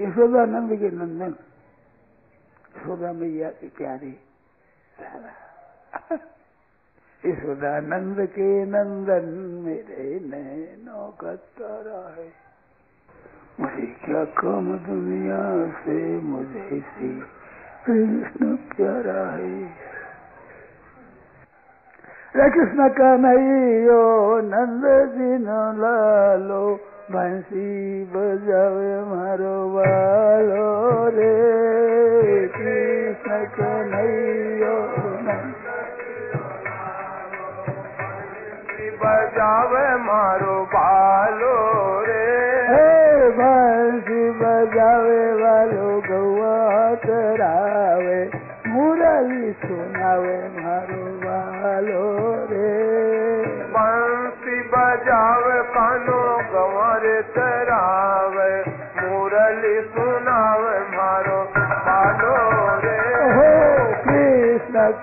यशोदानंद के नंदन यशोदा मैया की प्यारी यशोदानंद के नंदन मेरे नैनो का तारा है। मुझे क्या काम दुनिया से, मुझे सी कृष्ण प्यारा है। कृष्ण का नहीं यो नंद दिन लालो। બંસી બજાવે મારો વાલો રે કૃષ્ણ કનૈયો બજાવે મારો વાલો રે. બંસી બજાવે વાલો ગૌવા કરાવે મુરલી સુનાવે મારો વાલો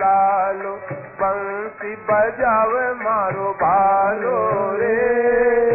लालो बंक्श बजाव मारो भालो रे।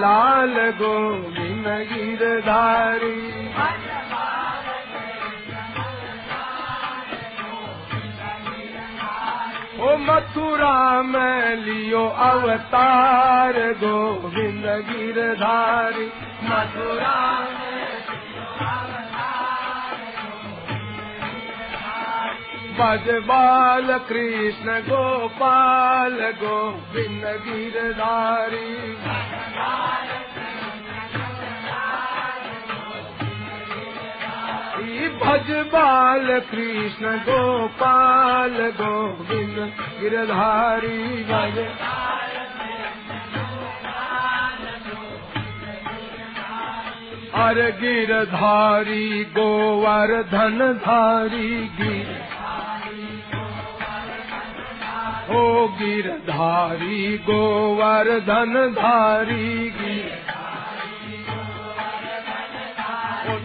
लाल गोविंद गिरधारी। ओ मथुरा में लियो अवतार गोविंद गिरधारी। मथुरा बज बाल कृष्ण गोपाल गोविंद गिरधारी। भज बाल कृष्ण गोपाल गोविंद गिरधारी भज अर गिरधारी गोवर्धन धारी गिर ओ गिरधारी गोवर्धन धारी गिर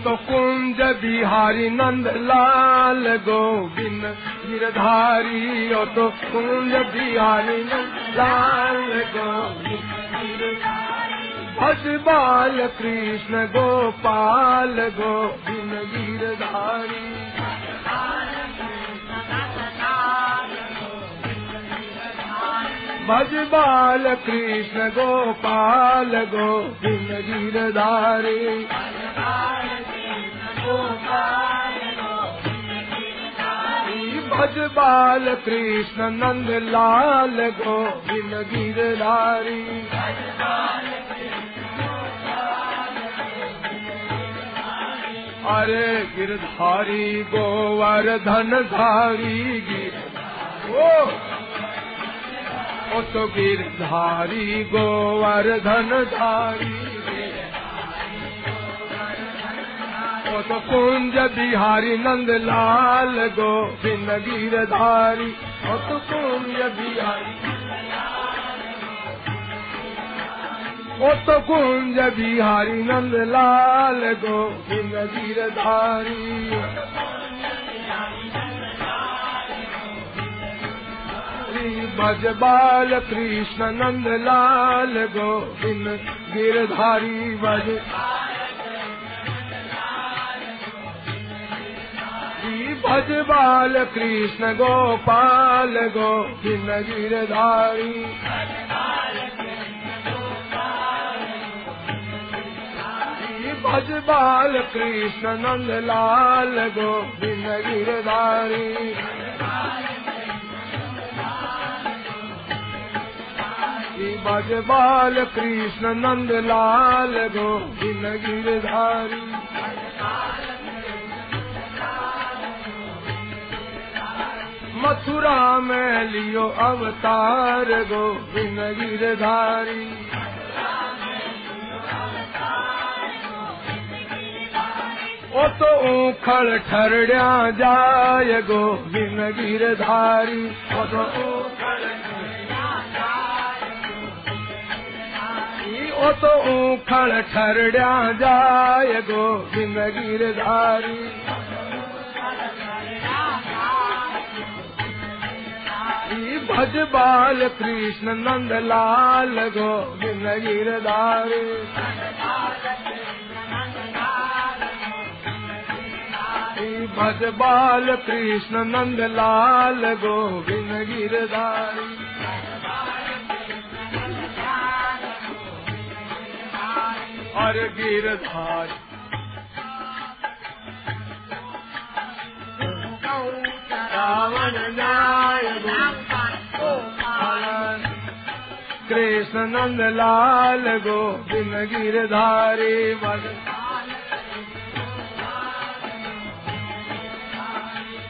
तो कुंज बिहारी नंद लाल गोविंद गिरधारी ओ तो कुंज बिहारी नंद लाल गोविंद भज बाल कृष्ण गोपाल गोविंद गिरधारी। भज बाल कृष्ण गोपाल गोविंद गिरधारी। भज बाल कृष्ण नंद लाल गोविंद गिरधारी अरे गिरधारी गोवर्धन धारी गिर ओ! तो गिरधारी गोवर्धन धारी ओ तो कुंज बिहारी नंद लाल गोविंद गिरधारी। ओ तो कुंज बिहारी ओ तो कुंज बिहारी नंद लाल गोविंद गिरधारी। भज बाल कृष्ण नंद लाल गोविंद गिरधारी भज भज बाल कृष्ण गोपाल गोविंद गिरधारी। श्री भज बाल कृष्ण नंद लाल गोविंद गिरधारी। श्री भज बाल कृष्ण नंद लाल गोविंद गिरधारी। मथुरा में लियो अवतार गोविंद गिरधारी। ओ तो ऊखड़ ठरड़िया जाय गोविंद गिरधारी। ओ तो ओ तो ऊखड़ ठरड़िया जाय गोविंद गिरधारी। भज बाल कृष्ण नंद लाल गोविंद गिरधारी भज बाल कृष्ण नंद लाल गोविंद गिरधारी और गिरधारी रावण नाय कृष्ण नंद लाल गो गोविंद गिरधारी भज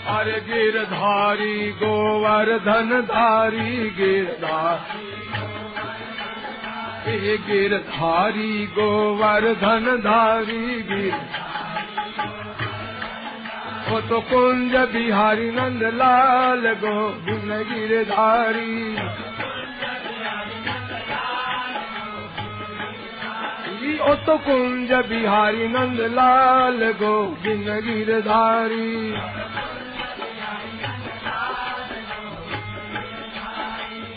हर गिरधारी गोवर्धन धारी गिरधारी। गिरधारी गोवर्धन धारी गिर वो तो कुंज बिहारी नंद लाल गो गोविंद गिरधारी। ओ तो कुंज बिहारी नंद लाल गोविंद गिरधारी।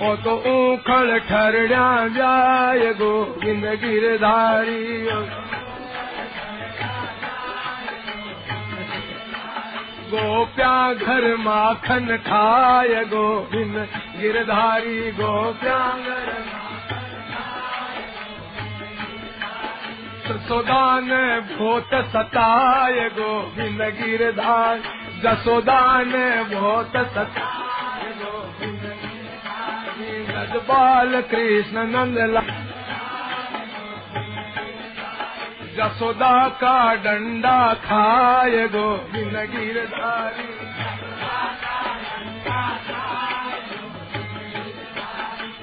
ओ तो ऊखड़ ठरड़ा जाय गोविंद गिरधारी। गोप्या घर माखन खाय गोविंद गिरधारी। गोप्या घर जसोदान भूत सताय गोविंद गिरधार। जसोदान भूत सताय गोविंद बाल कृष्ण नंद जसोदा का डंडा खाय गोविंद गिरधारी।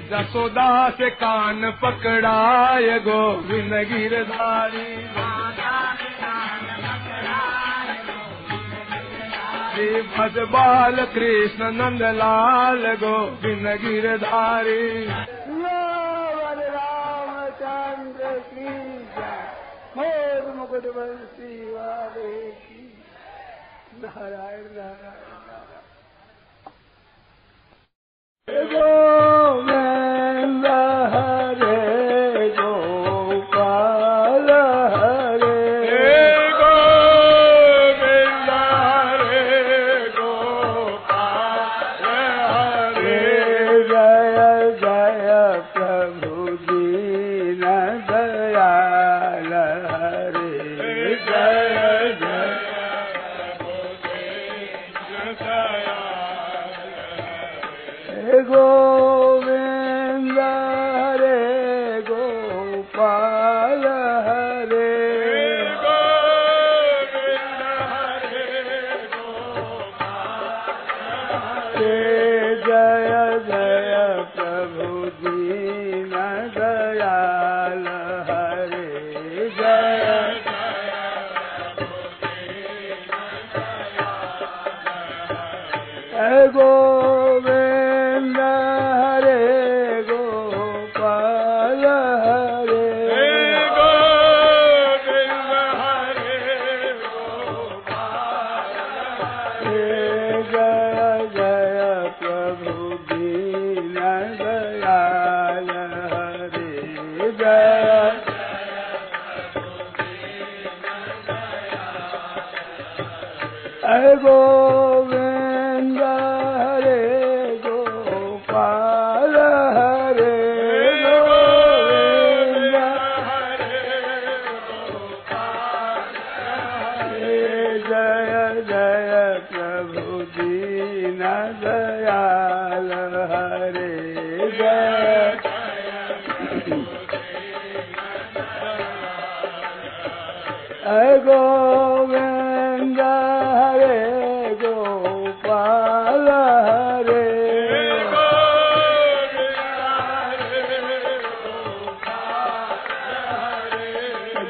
जसोदा से कान पकड़ाय गोविंद गिरधारी। भज बाल कृष्ण नंद लाल गोविंद गिरधारी। रामचंद्र की मोर मुकुट बंसी वाले की नारायण नारायण गोविंद हे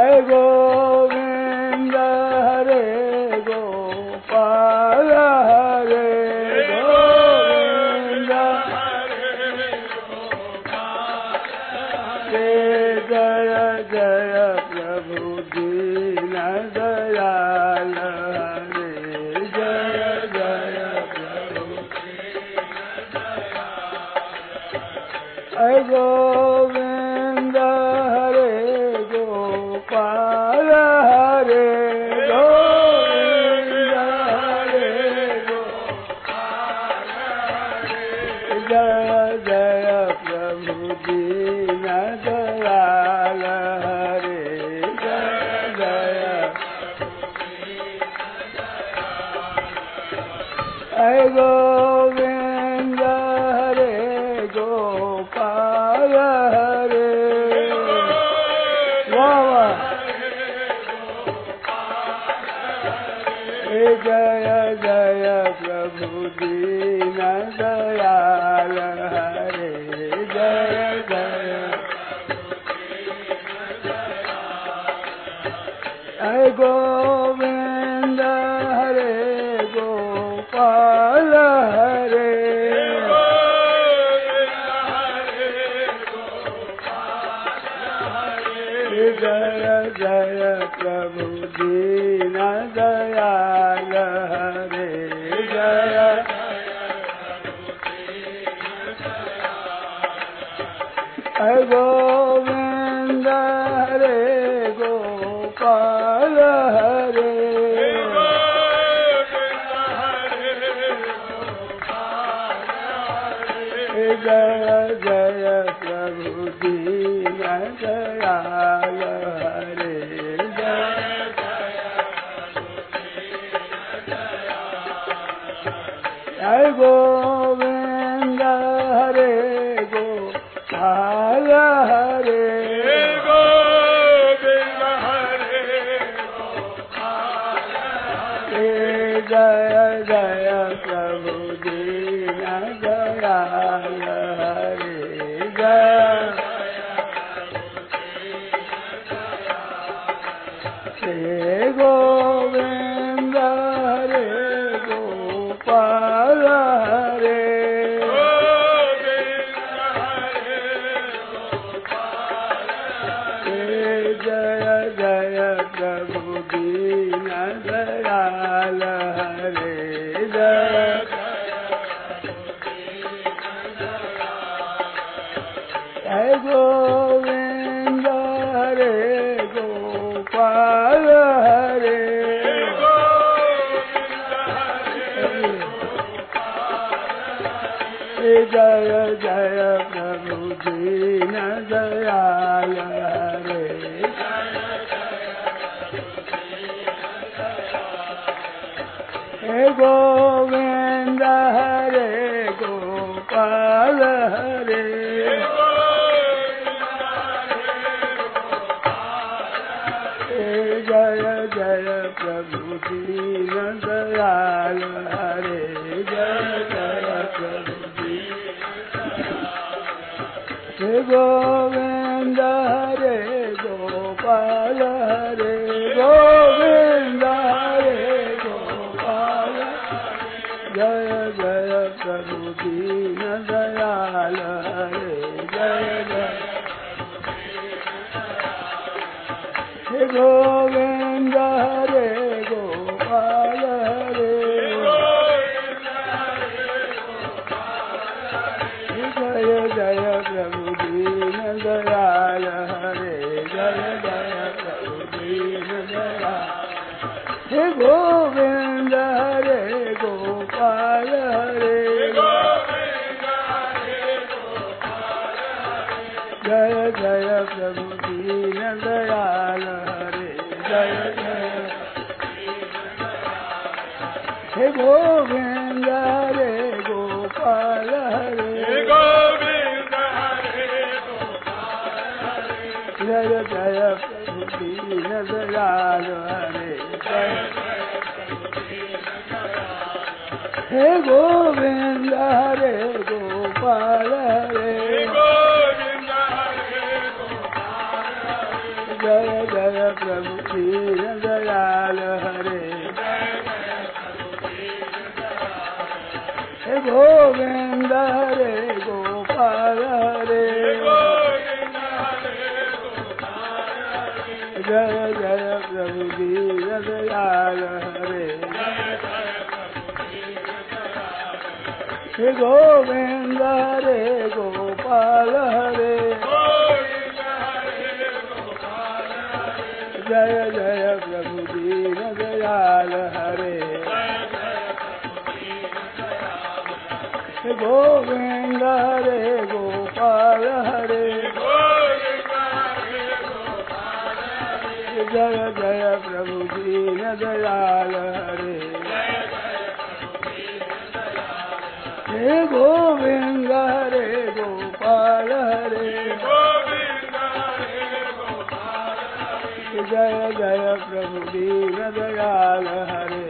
还有一个 जय जय प्रभु दीन दयाल हरे जय अगो Father. जय जय प्रभु दीन दयाल हरे हे गोविंद हरे गोपाल हरे go. गोविंद हरे गोपाल हरे। गोविंद हरे जय जय प्रभु दीन दयाल हरे। हे गोविंद हरे गोपाल हरे। हरे जय जय प्रभु दीन दयाल हरे गोविंद हरे गोपाल हरे जय जय प्रभु दयाल हरे। हे गोविंद हरे गोपाल हरे जय जय गोविंद हरे गोपाल हरे। जय जय प्रभु दीन दयाल हरे। हे गोविंद हरे गोपाल हरे। जय जय प्रभु दीन दयाल हरे।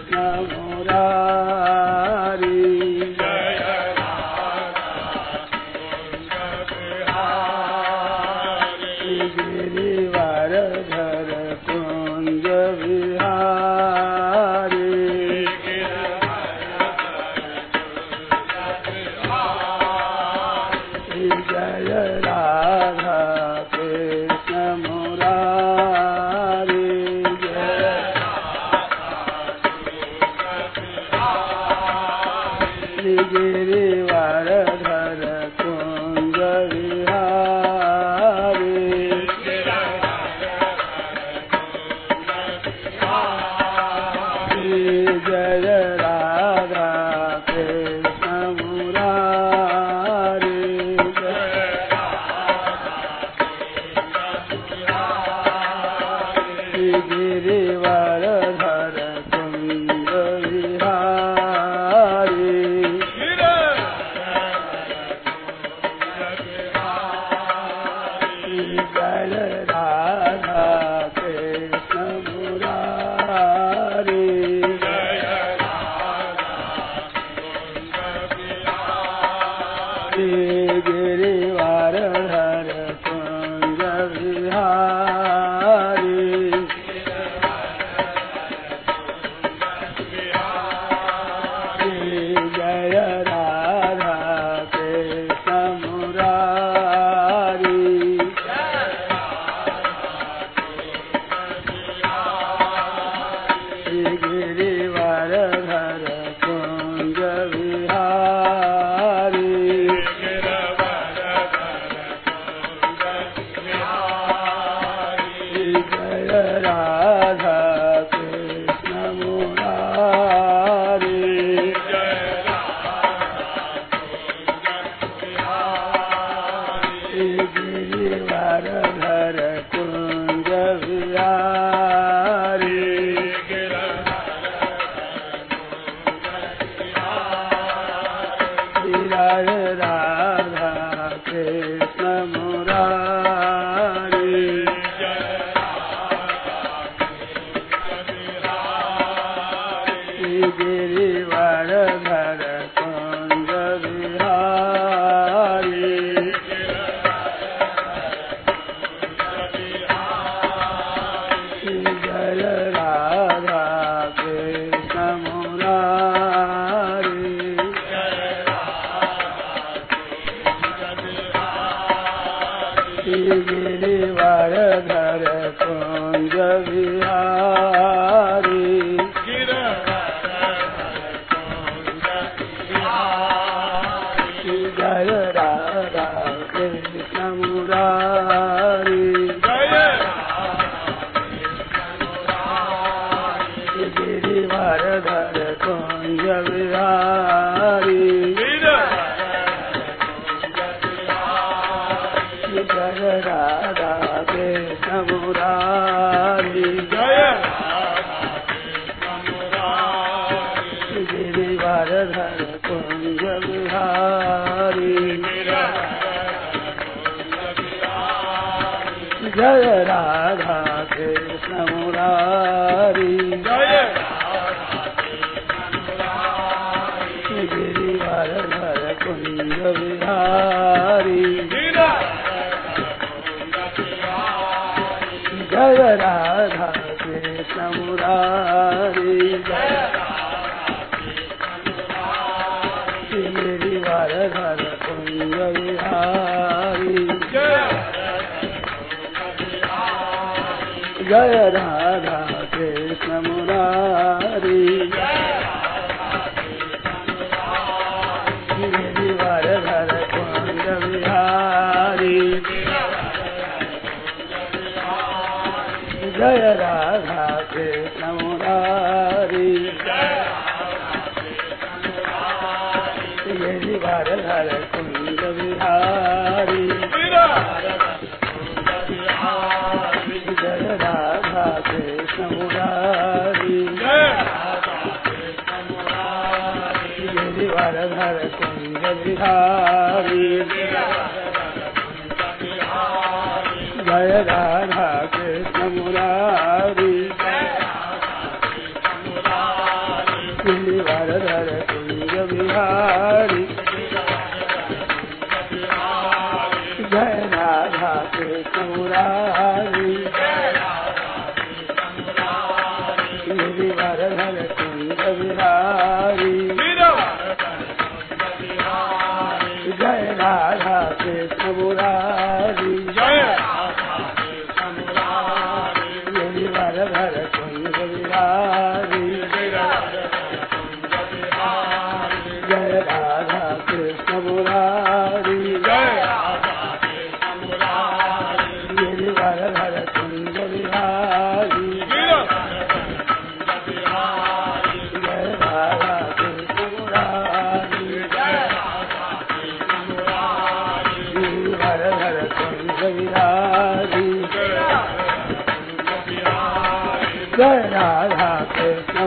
Hare गीवार घर कुंज विहार। जय राधा कृष्ण मुरारी। ये बार धर कुंद बिहारी जय राधा कृष्ण मुरारी। ये बार धर कुंद बिहारी जय Radha Radha Krishna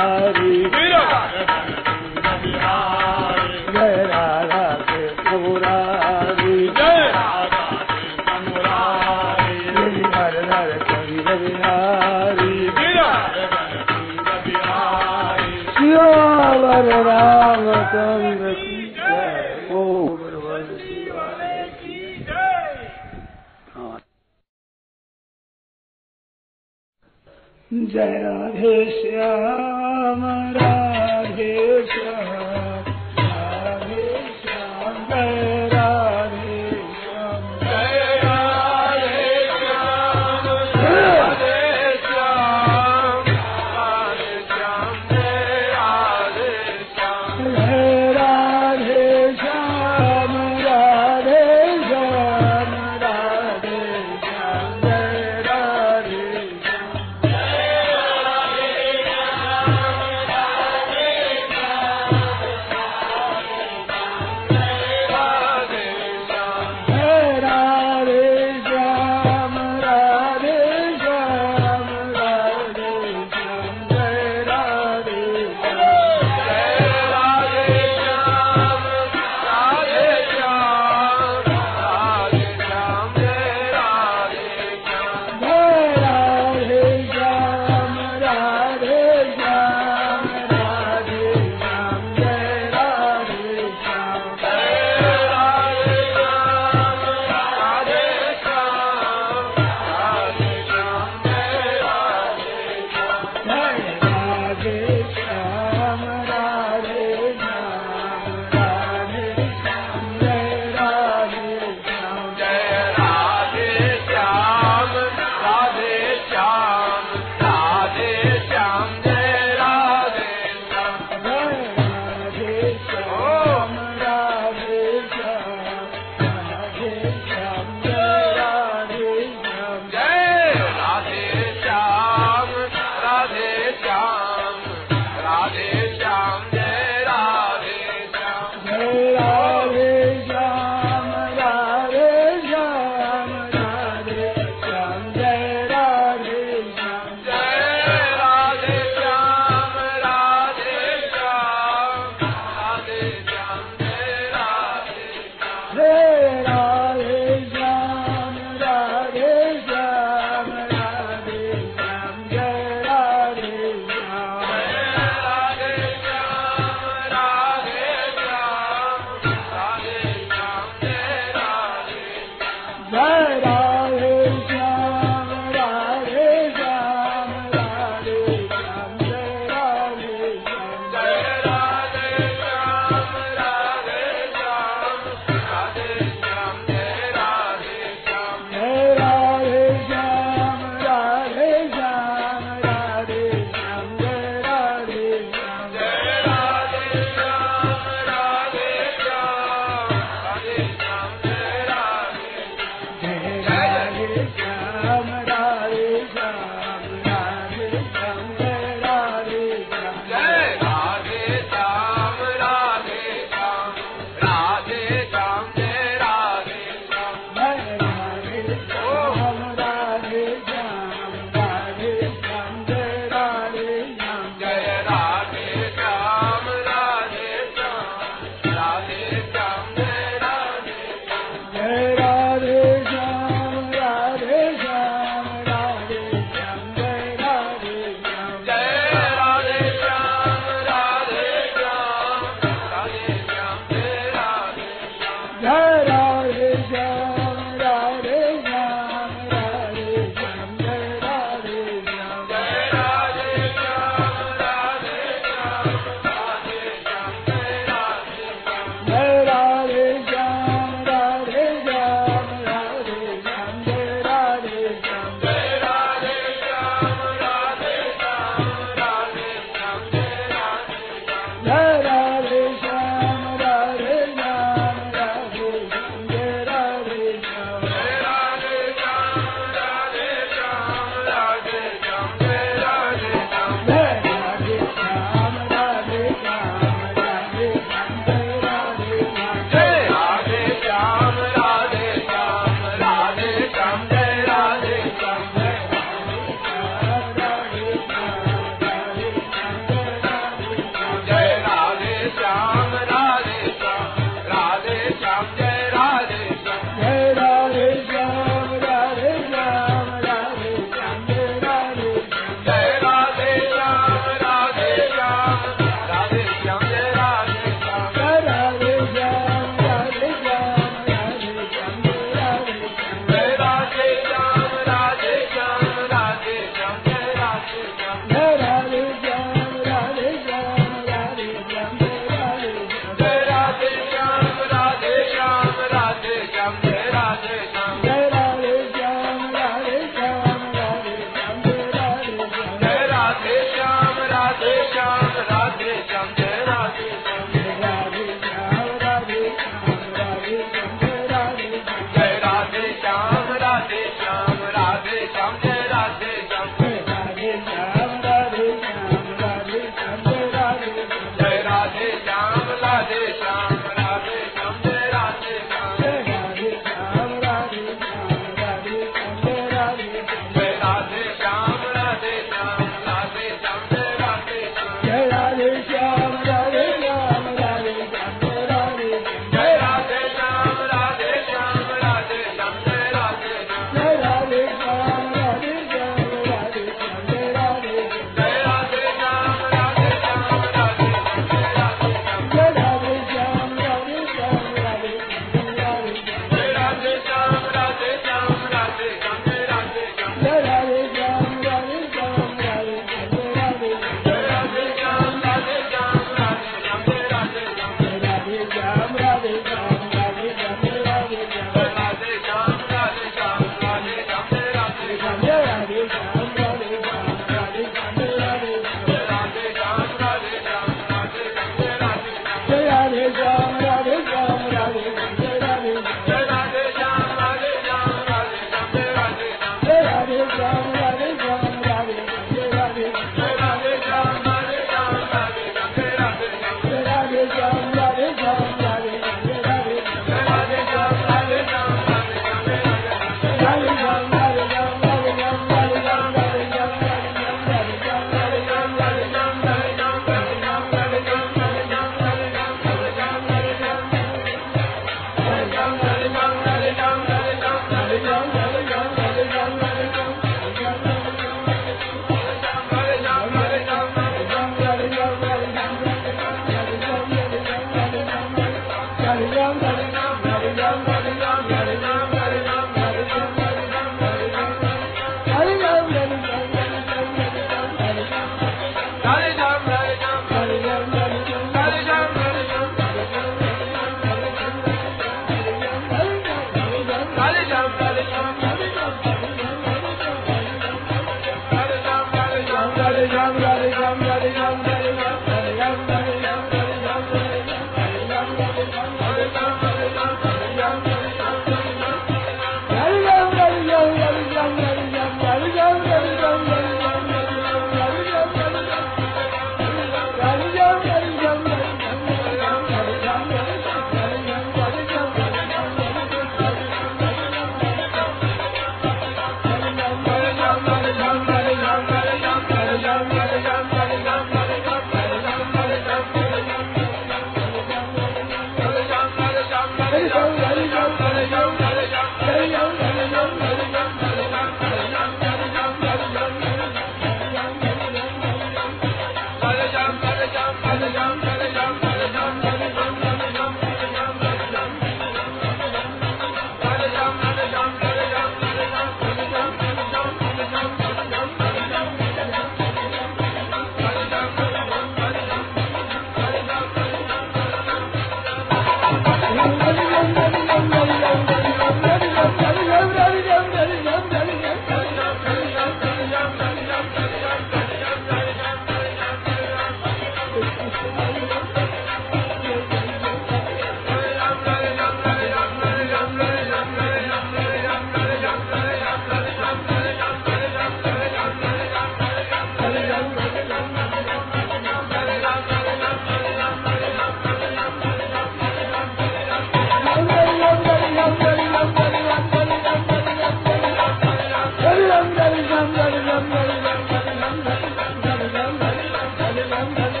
Thank you.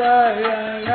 ai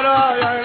らや。